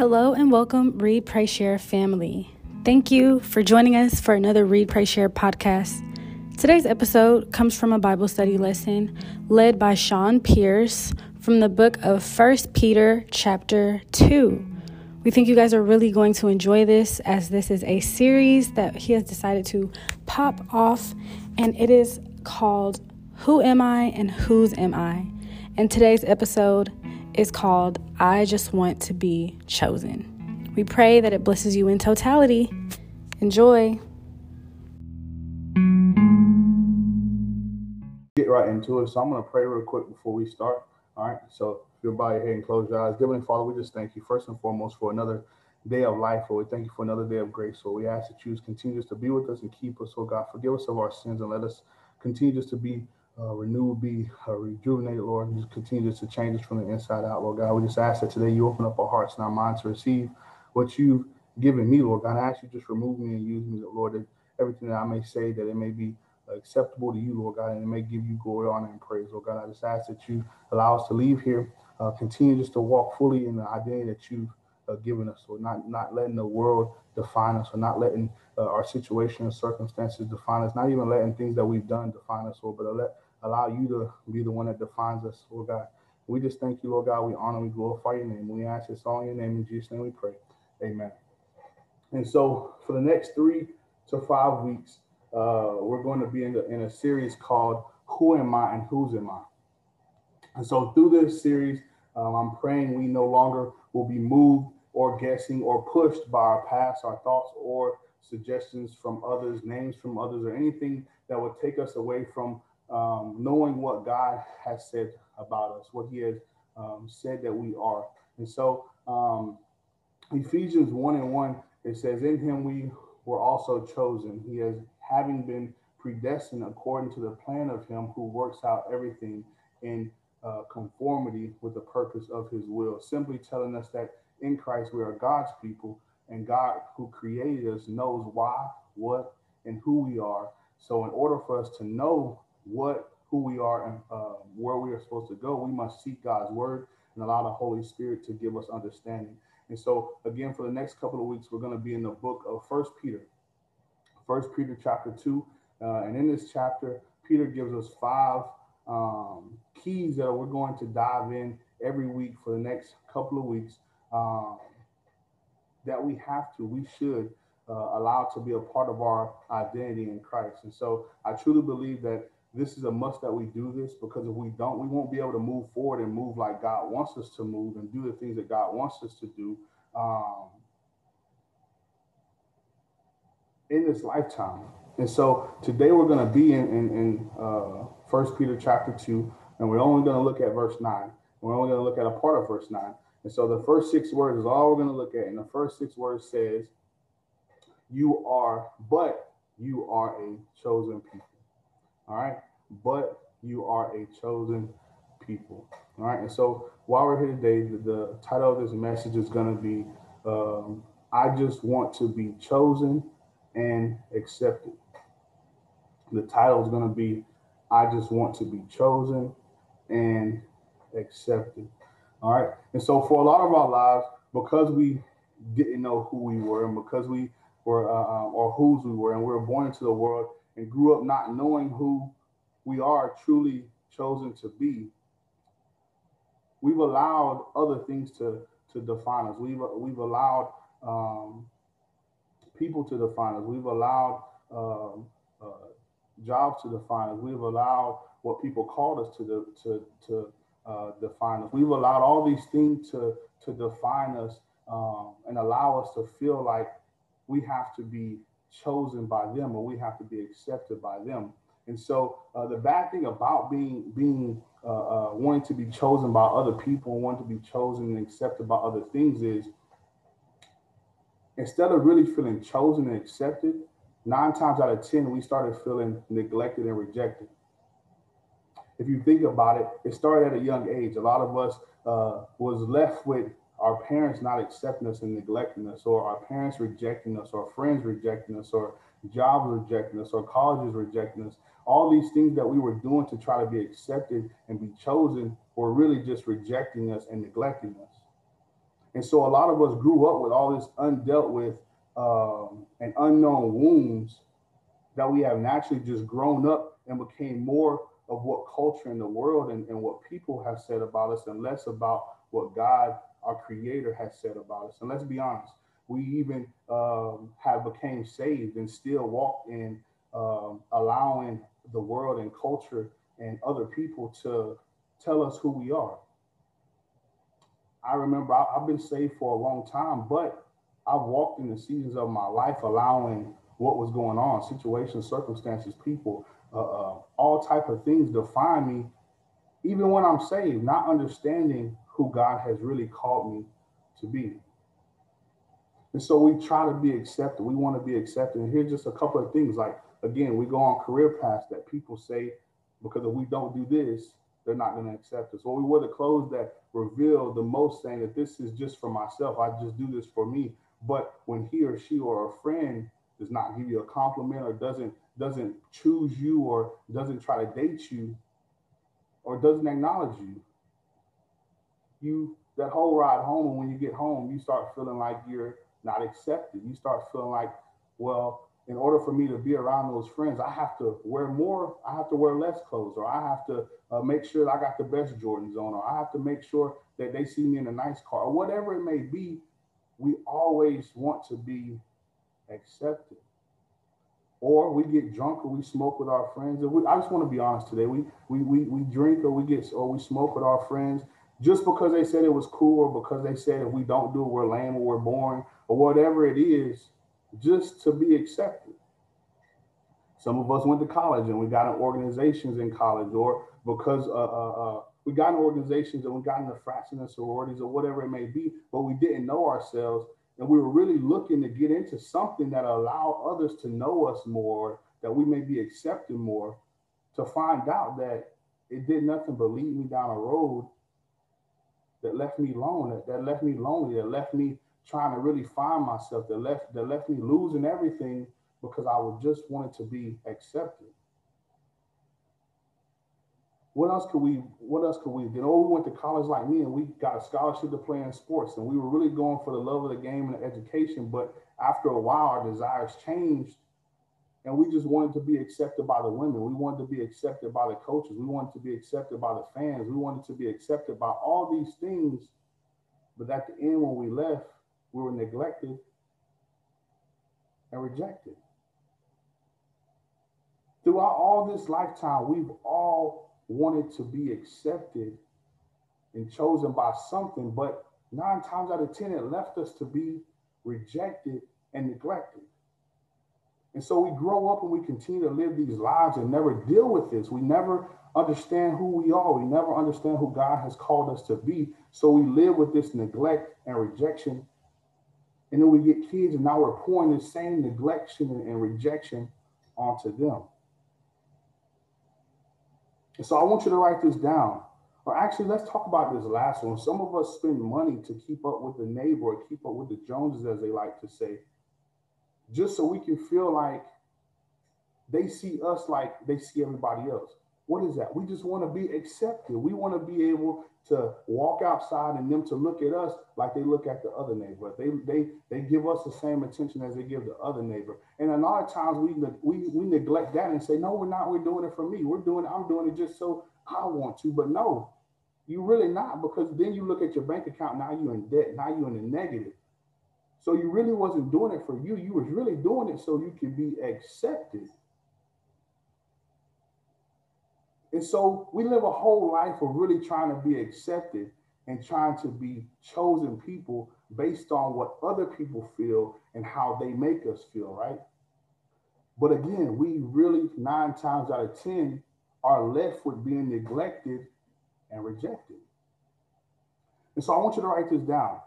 Hello and welcome, Read, Pray, Share family. Thank you for joining us for another Read, Pray, Share podcast. Today's episode comes from a Bible study lesson led by Sean Pierce from the book of First Peter, chapter 2. We think you guys are really going to enjoy this as this is a series that he has decided to pop off, and it is called Who Am I and Whose Am I? And today's episode is called I Just Want to Be Chosen. We pray that it blesses you in totality. Enjoy. Get right into it. So I'm going to pray real quick before we start. All right. So if you'll bow your head and close your eyes. Heavenly Father, we just thank you first and foremost for another day of life. Lord, we thank you for another day of grace. So we ask that you continue to be with us and keep us. Oh God, forgive us of our sins and let us continue just to be uh, renewed, be uh, rejuvenated, Lord, and just continue to change us from the inside out, Lord God. We just ask that today you open up our hearts and our minds to receive what you've given me, Lord God. I ask you just remove me and use me, Lord, that everything that I may say, that it may be acceptable to you, Lord God, and it may give you glory, honor, and praise, Lord God. I just ask that you allow us to leave here, uh, continue just to walk fully in the identity that you've uh, given us, Lord, not, not letting the world define us, or not letting uh, our situation and circumstances define us, not even letting things that we've done define us, Lord, but let allow you to be the one that defines us, Lord God. We just thank you, Lord God. We honor, we glorify your name. We ask this all in your name. In Jesus' name we pray. Amen. And so for the next three to five weeks, uh, we're going to be in, the, in a series called Who Am I and Whose Am I? And so through this series, um, I'm praying we no longer will be moved or guessing or pushed by our past, our thoughts, or suggestions from others, names from others, or anything that would take us away from um, knowing what God has said about us, what He has um, said that we are. And so, um, Ephesians 1 and 1, it says, In Him we were also chosen. He has, having been predestined according to the plan of Him who works out everything in uh, conformity with the purpose of His will, simply telling us that in Christ we are God's people, and God who created us knows why, what, and who we are. So, in order for us to know what who we are and uh, where we are supposed to go, we must seek God's word and allow the Holy Spirit to give us understanding. And so, again, for the next couple of weeks, we're going to be in the book of First Peter, First Peter chapter two, uh, and in this chapter, Peter gives us five um, keys that we're going to dive in every week for the next couple of weeks. Um, that we have to, we should uh, allow to be a part of our identity in Christ. And so, I truly believe that this is a must that we do this because if we don't, we won't be able to move forward and move like God wants us to move and do the things that God wants us to do um, in this lifetime. And so today we're going to be in in, in uh, First Peter chapter two, and we're only going to look at verse nine. We're only going to look at a part of verse nine. And so the first six words is all we're going to look at. And the first six words says, "You are, but you are a chosen people." All right. But you are a chosen people. All right. And so while we're here today, the, the title of this message is going to be um, I just want to be chosen and accepted. The title is going to be I just want to be chosen and accepted. All right. And so for a lot of our lives, because we didn't know who we were and because we were, uh, uh or whose we were, and we were born into the world, and grew up not knowing who we are truly chosen to be, we've allowed other things to to define us. We've we've allowed um, people to define us. We've allowed uh, uh, jobs to define us. We've allowed what people called us to the, to to uh, define us. We've allowed all these things to to define us um, and allow us to feel like we have to be chosen by them or we have to be accepted by them. And so uh, the bad thing about being being uh, uh, wanting to be chosen by other people, wanting to be chosen and accepted by other things is instead of really feeling chosen and accepted, nine times out of ten we started feeling neglected and rejected. If you think about it, it started at a young age. A lot of us uh, was left with our parents not accepting us and neglecting us, or our parents rejecting us, or friends rejecting us, or jobs rejecting us, or colleges rejecting us. All these things that we were doing to try to be accepted and be chosen were really just rejecting us and neglecting us. And so a lot of us grew up with all this undealt with um, and unknown wounds that we have naturally just grown up and became more of what culture in the world and, and what people have said about us and less about what God, our creator, has said about us. And let's be honest, we even um, have became saved and still walk in um, allowing the world and culture and other people to tell us who we are. I remember I, I've been saved for a long time, but I've walked in the seasons of my life allowing what was going on, situations, circumstances, people, uh, uh, all type of things define me, even when I'm saved, not understanding who God has really called me to be. And so we try to be accepted. We want to be accepted. And here's just a couple of things. Like again, we go on career paths that people say because if we don't do this, they're not going to accept us. Or we wear the clothes that reveal the most, saying that this is just for myself. I just do this for me. But when he or she or a friend does not give you a compliment or doesn't doesn't choose you or doesn't try to date you or doesn't acknowledge you, you that whole ride home and when you get home, you start feeling like you're not accepted. You start feeling like, well, in order for me to be around those friends, I have to wear more, I have to wear less clothes, or I have to uh, make sure I got the best Jordans on, or I have to make sure that they see me in a nice car, or whatever it may be. We always want to be accepted. Or we get drunk or we smoke with our friends. We, I just want to be honest today. We, we we we drink or we get or we smoke with our friends just because they said it was cool or because they said if we don't do it, we're lame or we're boring or whatever it is, just to be accepted. Some of us went to college and we got in organizations in college, or because uh, uh, uh, we got in organizations and we got into frats and sororities or whatever it may be, but we didn't know ourselves. And we were really looking to get into something that allow others to know us more, that we may be accepted more, to find out that it did nothing but lead me down a road that left me alone, that, that left me lonely, that left me trying to really find myself, that left that left me losing everything because I was just wanted to be accepted. What else could we what else could we do? Oh, we went to college like me and we got a scholarship to play in sports and we were really going for the love of the game and the education, but after a while our desires changed and we just wanted to be accepted by the women. We wanted to be accepted by the coaches. We wanted to be accepted by the fans. We wanted to be accepted by all these things. But at the end, when we left, we were neglected and rejected. Throughout all this lifetime, we've all wanted to be accepted and chosen by something, but nine times out of 10, it left us to be rejected and neglected. And so we grow up and we continue to live these lives and never deal with this. We never understand who we are. We never understand who God has called us to be. So we live with this neglect and rejection. And then we get kids, and now we're pouring the same neglection and rejection onto them. And so I want you to write this down. Or actually, let's talk about this last one. Some of us spend money to keep up with the neighbor or keep up with the Joneses, as they like to say just so we can feel like they see us like they see everybody else. What is that? We just want to be accepted. We want to be able to walk outside and them to look at us like they look at the other neighbor. They they they give us the same attention as they give the other neighbor. And a lot of times we we we neglect that and say, no, we're not. We're doing it for me. We're doing. I'm doing it just so I want to. But no, you really not because then you look at your bank account. Now you're in debt. Now you're in the negative. So you really wasn't doing it for you. You was really doing it so you could be accepted. And so we live a whole life of really trying to be accepted and trying to be chosen people based on what other people feel and how they make us feel, right? But again, we really nine times out of 10 are left with being neglected and rejected. And so I want you to write this down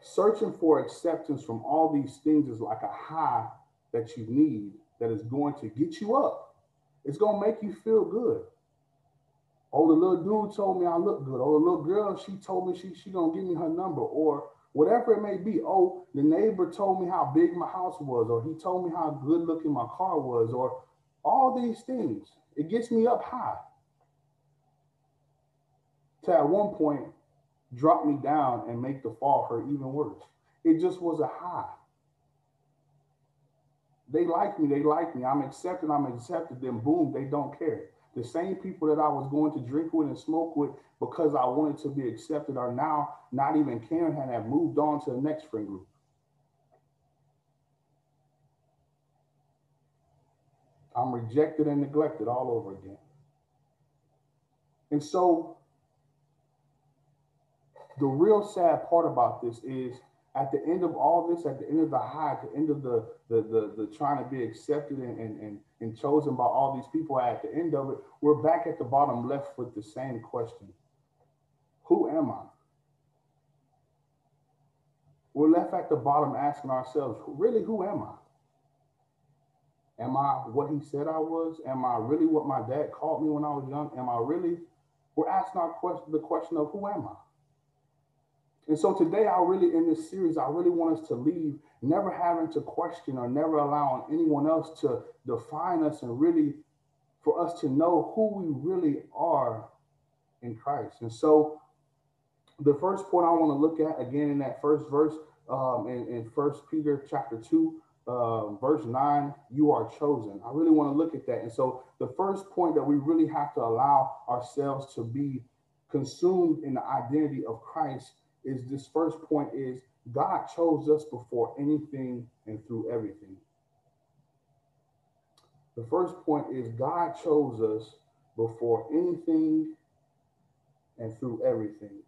searching for acceptance from all these things is like a high that you need that is going to get you up. It's going to make you feel good. Oh, the little dude told me I look good. Oh, the little girl, she told me she she gonna give me her number, or whatever it may be. Oh, the neighbor told me how big my house was, or he told me how good looking my car was, or all these things. It gets me up high. To at one point drop me down and make the fall hurt even worse. It just was a high. They like me, they like me. I'm accepted, I'm accepted. Then boom, they don't care. The same people that I was going to drink with and smoke with because I wanted to be accepted are now not even caring and have moved on to the next friend group. I'm rejected and neglected all over again. And so the real sad part about this is at the end of all this, at the end of the high, at the end of the the the, the trying to be accepted and, and, and, and chosen by all these people, at the end of it, we're back at the bottom left with the same question. Who am I? We're left at the bottom asking ourselves, really, who am I? Am I what he said I was? Am I really what my dad called me when I was young? Am I really? We're asking our question, the question of who am I? And so today, I really, in this series, I really want us to leave never having to question or never allowing anyone else to define us and really for us to know who we really are in Christ. And so the first point I want to look at again in that first verse um, in, in First Peter chapter 2, uh, verse 9, you are chosen. I really want to look at that. And so the first point that we really have to allow ourselves to be consumed in the identity of Christ is this first point is God chose us before anything and through everything. The first point is God chose us before anything and through everything.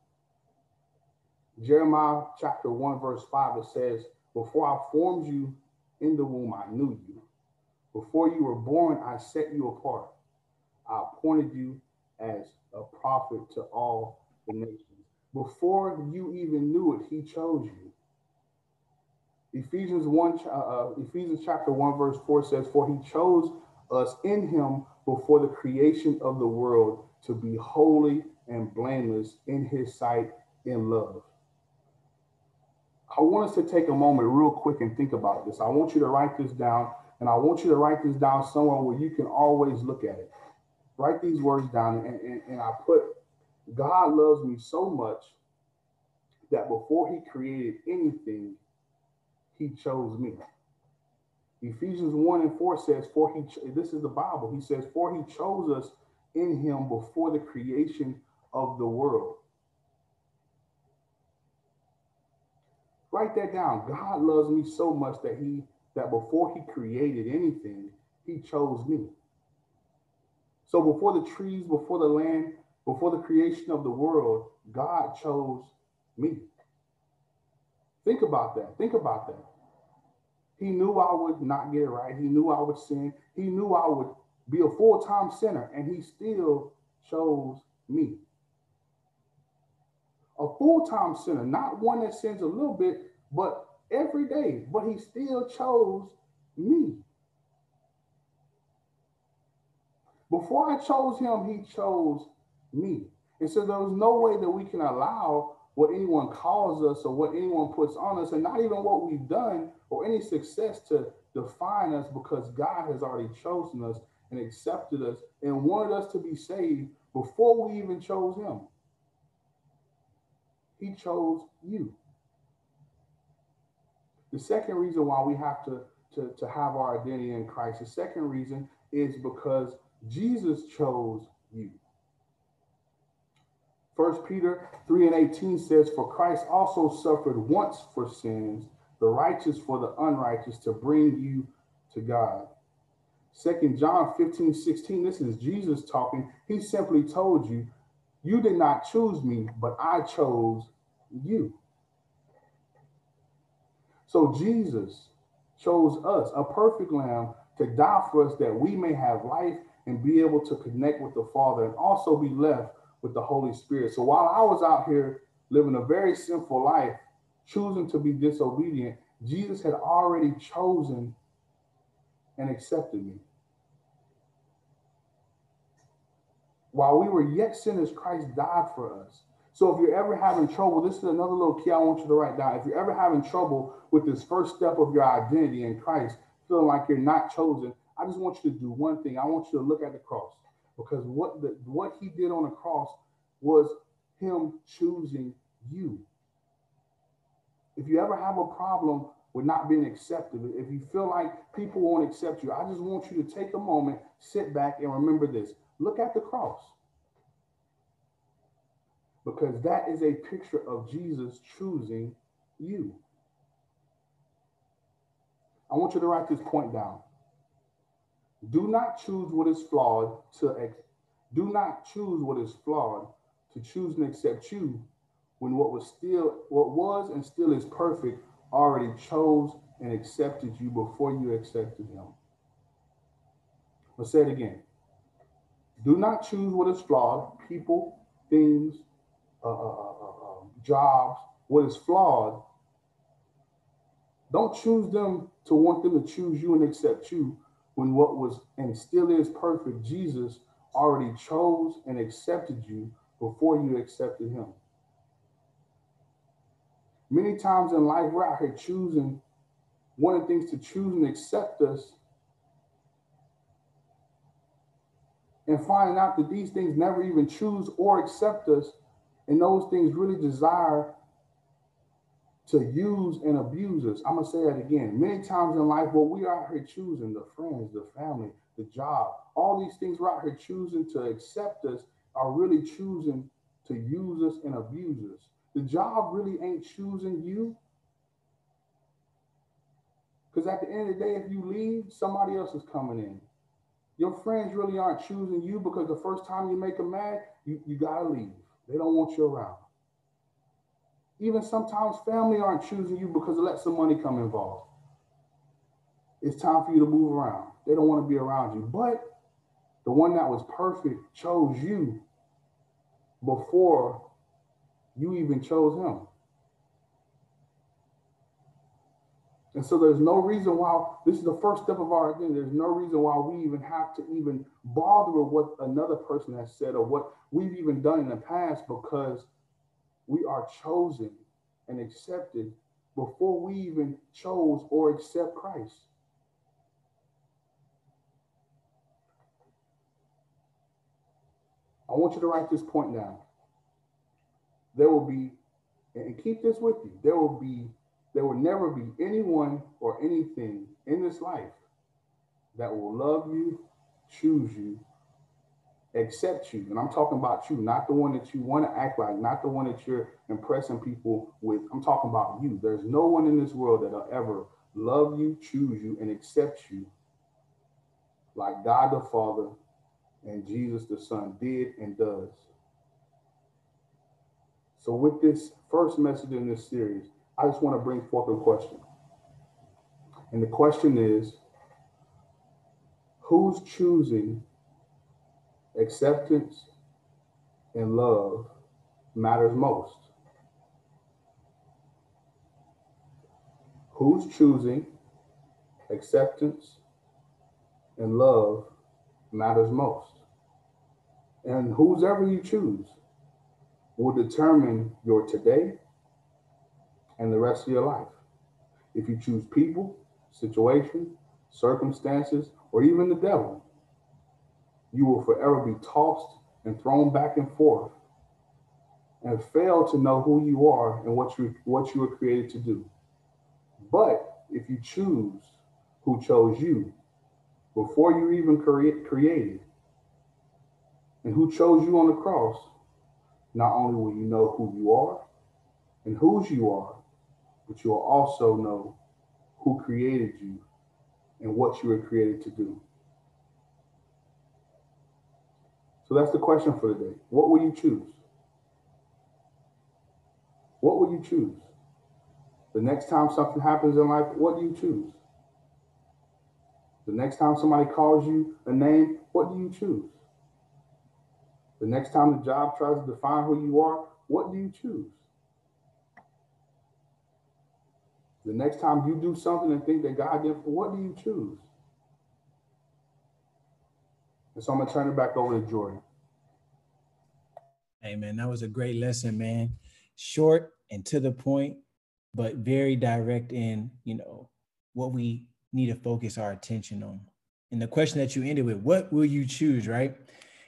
Jeremiah chapter 1, verse 5, it says, Before I formed you in the womb, I knew you. Before you were born, I set you apart. I appointed you as a prophet to all the nations. Before you even knew it, he chose you. Ephesians 1, uh, uh, Ephesians chapter 1, verse 4 says, For he chose us in him before the creation of the world to be holy and blameless in his sight in love. I want us to take a moment real quick and think about this. I want you to write this down, and I want you to write this down somewhere where you can always look at it. Write these words down, and, and, and I put God loves me so much that before he created anything, he chose me. Ephesians 1 and 4 says, For he, this is the Bible, he says, For he chose us in him before the creation of the world. Write that down. God loves me so much that he that before he created anything, he chose me. So before the trees, before the land, before the creation of the world, God chose me. Think about that. Think about that. He knew I would not get it right. He knew I would sin. He knew I would be a full time sinner, and he still chose me. A full time sinner, not one that sins a little bit, but every day. But he still chose me. Before I chose him, he chose me. And so there's no way that we can allow what anyone calls us or what anyone puts on us, and not even what we've done or any success to define us because God has already chosen us and accepted us and wanted us to be saved before we even chose Him. He chose you. The second reason why we have to, to, to have our identity in Christ, the second reason is because Jesus chose you. First Peter 3 and 18 says, For Christ also suffered once for sins, the righteous for the unrighteous, to bring you to God. Second John 15, 16, this is Jesus talking. He simply told you, You did not choose me, but I chose you. So Jesus chose us, a perfect lamb, to die for us that we may have life and be able to connect with the Father and also be left with the Holy Spirit. So while I was out here living a very sinful life, choosing to be disobedient, Jesus had already chosen and accepted me. While we were yet sinners, Christ died for us. So if you're ever having trouble, this is another little key I want you to write down. If you're ever having trouble with this first step of your identity in Christ, feeling like you're not chosen, I just want you to do one thing. I want you to look at the cross because what the what he did on the cross was him choosing you. If you ever have a problem with not being accepted, if you feel like people won't accept you, I just want you to take a moment, sit back, and remember this. Look at the cross. Because that is a picture of Jesus choosing you. I want you to write this point down. Do not choose what is flawed to ex- do not choose what is flawed to choose and accept you when what was still what was and still is perfect already chose and accepted you before you accepted him. Let's say it again. Do not choose what is flawed, people, things, uh, uh, uh, uh um, jobs, what is flawed. Don't choose them to want them to choose you and accept you when what was and still is perfect, Jesus already chose and accepted you before you accepted him. Many times in life, we're out here choosing, one of the things to choose and accept us, and finding out that these things never even choose or accept us, and those things really desire to use and abuse us. I'm gonna say that again. Many times in life, what we are here choosing, the friends, the family, the job, all these things we're out here choosing to accept us are really choosing to use us and abuse us. The job really ain't choosing you. Because at the end of the day, if you leave, somebody else is coming in. Your friends really aren't choosing you because the first time you make them mad, you, you gotta leave. They don't want you around. Even sometimes family aren't choosing you because they let some money come involved. It's time for you to move around. They don't want to be around you. But the one that was perfect chose you before you even chose him. And so there's no reason why this is the first step of our identity. There's no reason why we even have to even bother with what another person has said or what we've even done in the past because we are chosen and accepted before we even chose or accept Christ. I want you to write this point down. There will be, and keep this with you, there will be, there will never be anyone or anything in this life that will love you, choose you, accept you. And I'm talking about you, not the one that you want to act like, not the one that you're impressing people with. I'm talking about you. There's no one in this world that'll ever love you, choose you, and accept you like God the Father and Jesus the Son did and does. So, with this first message in this series, I just want to bring forth a question. And the question is who's choosing acceptance and love matters most? Who's choosing acceptance and love matters most. And who's ever you choose will determine your today and the rest of your life. If you choose people, situation, circumstances, or even the devil, you will forever be tossed and thrown back and forth and fail to know who you are and what you what you were created to do. But if you choose who chose you, before you even create, created and who chose you on the cross, not only will you know who you are and whose you are, but you will also know who created you and what you were created to do. So that's the question for today. What will you choose? What will you choose? The next time something happens in life, what do you choose? The next time somebody calls you a name, what do you choose? The next time the job tries to define who you are, what do you choose? The next time you do something and think that God did, what do you choose? And so I'm gonna turn it back over to Jordan. Hey man, that was a great lesson, man. Short and to the point, but very direct in you know what we need to focus our attention on. And the question that you ended with, what will you choose, right?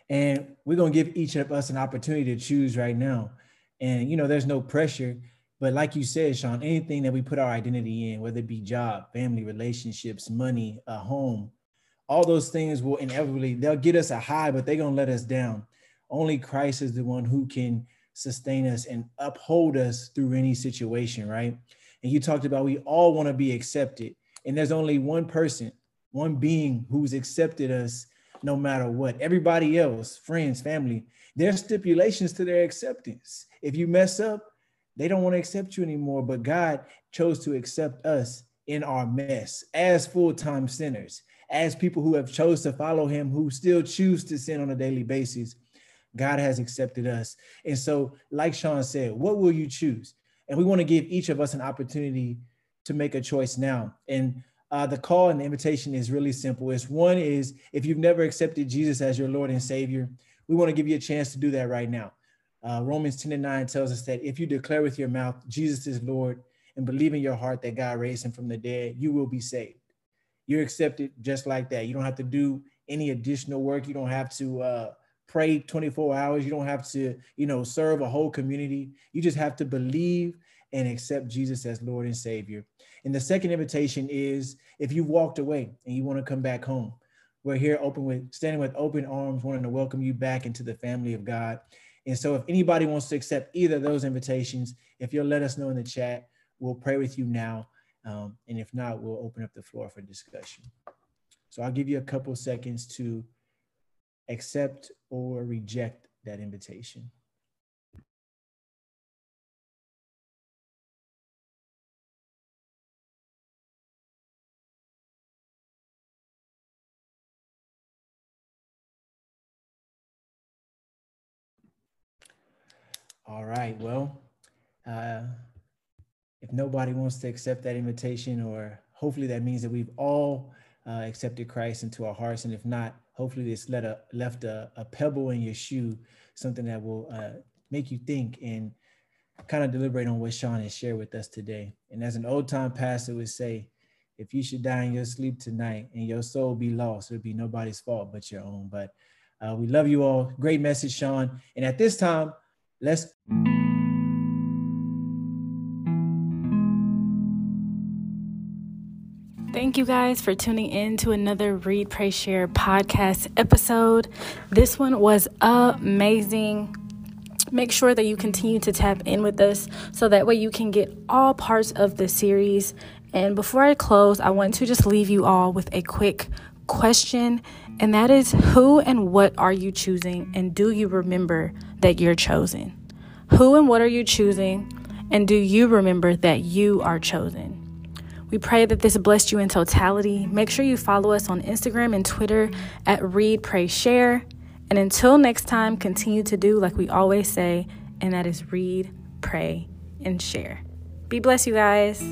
And we're to give each of us an opportunity to choose right now. And you know, there's no pressure. But like you said, Sean, anything that we put our identity in, whether it be job, family, relationships, money, a home, all those things will inevitably they'll get us a high, but they're gonna let us down. Only Christ is the one who can sustain us and uphold us through any situation, right? And you talked about we all want to be accepted. And there's only one person, one being who's accepted us no matter what. Everybody else, friends, family, there's stipulations to their acceptance. If you mess up, they don't want to accept you anymore. But God chose to accept us in our mess as full-time sinners, as people who have chose to follow him, who still choose to sin on a daily basis. God has accepted us. And so, like Sean said, what will you choose? And we want to give each of us an opportunity to make a choice now. And uh, the call and the invitation is really simple. It's one is if you've never accepted Jesus as your Lord and Savior, we want to give you a chance to do that right now. Uh, Romans 10 and 9 tells us that if you declare with your mouth Jesus is Lord and believe in your heart that God raised him from the dead, you will be saved. You're accepted just like that. You don't have to do any additional work. You don't have to uh, pray 24 hours. You don't have to, you know, serve a whole community. You just have to believe and accept Jesus as Lord and Savior. And the second invitation is if you walked away and you want to come back home, we're here open with standing with open arms, wanting to welcome you back into the family of God. And so if anybody wants to accept either of those invitations, if you'll let us know in the chat, we'll pray with you now. Um, and if not, we'll open up the floor for discussion. So I'll give you a couple seconds to accept or reject that invitation. All right. Well, uh, if nobody wants to accept that invitation, or hopefully that means that we've all uh, accepted Christ into our hearts, and if not, hopefully it's let a, left a, a pebble in your shoe, something that will uh, make you think and kind of deliberate on what Sean has shared with us today. And as an old time pastor would say, if you should die in your sleep tonight and your soul be lost, it'll be nobody's fault but your own. But uh, we love you all. Great message, Sean. And at this time, let's. Thank you guys for tuning in to another Read, Pray, Share podcast episode. This one was amazing. Make sure that you continue to tap in with us so that way you can get all parts of the series. And before I close, I want to just leave you all with a quick question, and that is who and what are you choosing, and do you remember that you're chosen? Who and what are you choosing, and do you remember that you are chosen? We pray that this blessed you in totality. Make sure you follow us on Instagram and Twitter at Read, Pray, Share. And until next time, continue to do like we always say, and that is read, pray, and share. Be blessed, you guys.